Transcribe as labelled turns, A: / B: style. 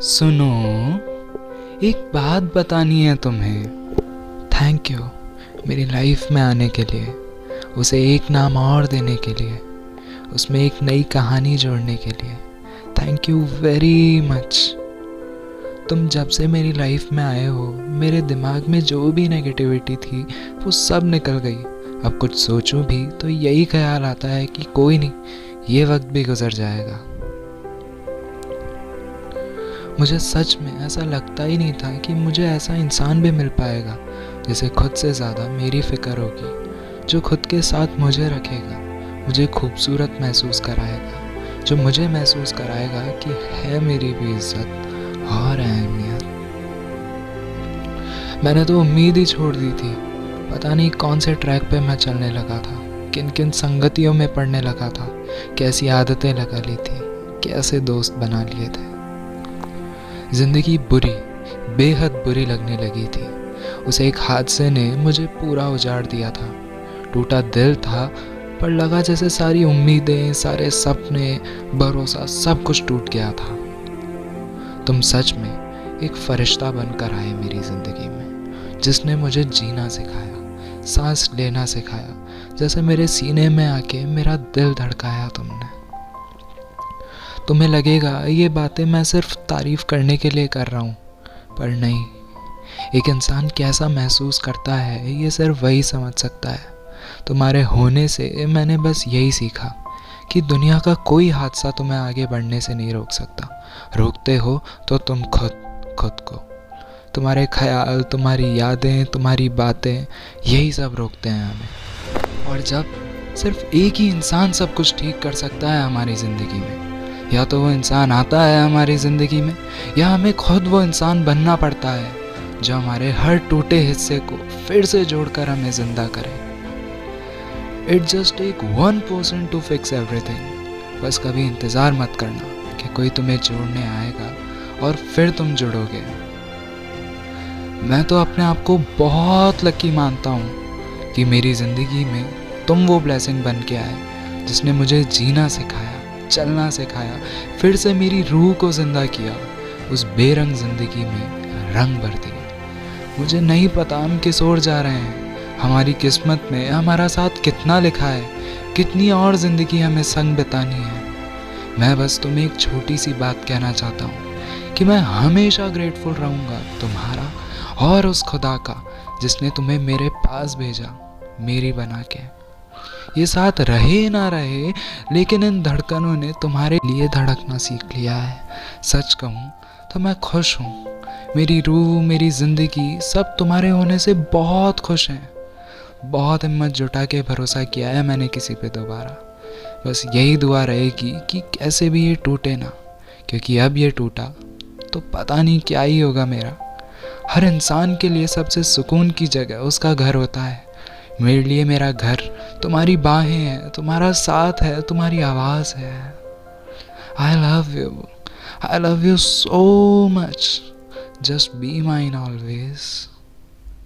A: सुनो, एक बात बतानी है तुम्हें। थैंक यू मेरी लाइफ में आने के लिए, उसे एक नाम और देने के लिए, उसमें एक नई कहानी जोड़ने के लिए। थैंक यू वेरी मच तुम जब से मेरी लाइफ में आए हो, मेरे दिमाग में जो भी नेगेटिविटी थी, वो सब निकल गई। अब कुछ सोचूं भी तो यही ख्याल आता है कि कोई नहीं, ये वक्त भी गुजर जाएगा। मुझे सच में ऐसा लगता ही नहीं था कि मुझे ऐसा इंसान भी मिल पाएगा, जिसे खुद से ज़्यादा मेरी फ़िक्र होगी, जो खुद के साथ मुझे रखेगा, मुझे खूबसूरत महसूस कराएगा, जो मुझे महसूस कराएगा कि है मेरी भी इज़्ज़त और अहमियत। मैंने तो उम्मीद ही छोड़ दी थी। पता नहीं कौन से ट्रैक पे मैं चलने लगा था किन किन संगतियों में पढ़ने लगा था, कैसी आदतें लगा ली थी, कैसे दोस्त बना लिए थे। ज़िंदगी बुरी, बेहद बुरी लगने लगी थी। उसे एक हादसे ने मुझे पूरा उजाड़ दिया था। टूटा दिल था, पर लगा जैसे सारी उम्मीदें, सारे सपने, भरोसा सब कुछ टूट गया था। तुम सच में एक फरिश्ता बनकर आए मेरी ज़िंदगी में, जिसने मुझे जीना सिखाया, सांस लेना सिखाया, जैसे मेरे सीने में आके मेरा दिल धड़काया तुमने। तुम्हें लगेगा, ये बातें मैं सिर्फ़ तारीफ़ करने के लिए कर रहा हूँ। पर नहीं, एक इंसान कैसा महसूस करता है, ये सिर्फ़ वही समझ सकता है। तुम्हारे होने से मैंने बस यही सीखा कि दुनिया का कोई हादसा तुम्हें आगे बढ़ने से नहीं रोक सकता। रोकते हो तो तुम खुद खुद को। तुम्हारे ख्याल, तुम्हारी यादें, तुम्हारी बातें, यही सब रोकते हैं हमें। और जब सिर्फ़ एक ही इंसान सब कुछ ठीक कर सकता है हमारी ज़िंदगी में या तो वो इंसान आता है हमारी ज़िंदगी में, या हमें खुद वो इंसान बनना पड़ता है, जो हमारे हर टूटे हिस्से को फिर से जोड़कर हमें ज़िंदा करे। It just take one person to fix everything बस कभी इंतज़ार मत करना कि कोई तुम्हें जोड़ने आएगा और फिर तुम जुड़ोगे। मैं तो अपने आप को बहुत लकी मानता हूँ कि मेरी ज़िंदगी में तुम वो ब्लेसिंग बन के आए, जिसने मुझे जीना सिखाया। चलना सिखाया। फिर से मेरी रूह को ज़िंदा किया। उस बेरंग ज़िंदगी में रंग भर दिए मुझे नहीं पता हम किस ओर जा रहे हैं। हमारी किस्मत में हमारा साथ कितना लिखा है। कितनी और ज़िंदगी हमें संग बितानी है। मैं बस तुम्हें एक छोटी सी बात कहना चाहता हूँ कि मैं हमेशा ग्रेटफुल रहूँगा तुम्हारा और उस खुदा का जिसने तुम्हें मेरे पास भेजा, मेरी बना के। ये साथ रहे ना रहे, लेकिन इन धड़कनों ने तुम्हारे लिए धड़कना सीख लिया है। सच कहूँ तो मैं खुश हूँ। मेरी रूह, मेरी ज़िंदगी सब तुम्हारे होने से बहुत खुश हैं। बहुत हिम्मत जुटा के भरोसा किया है मैंने किसी पे दोबारा। बस यही दुआ रहेगी कि कैसे भी ये टूटे ना, क्योंकि अब ये टूटा तो पता नहीं क्या ही होगा मेरा। हर इंसान के लिए सबसे सुकून की जगह उसका घर होता है। मेरे लिए मेरा घर, तुम्हारी बाहें हैं, तुम्हारा साथ है, तुम्हारी आवाज़ है। I love you I love you so much just be mine always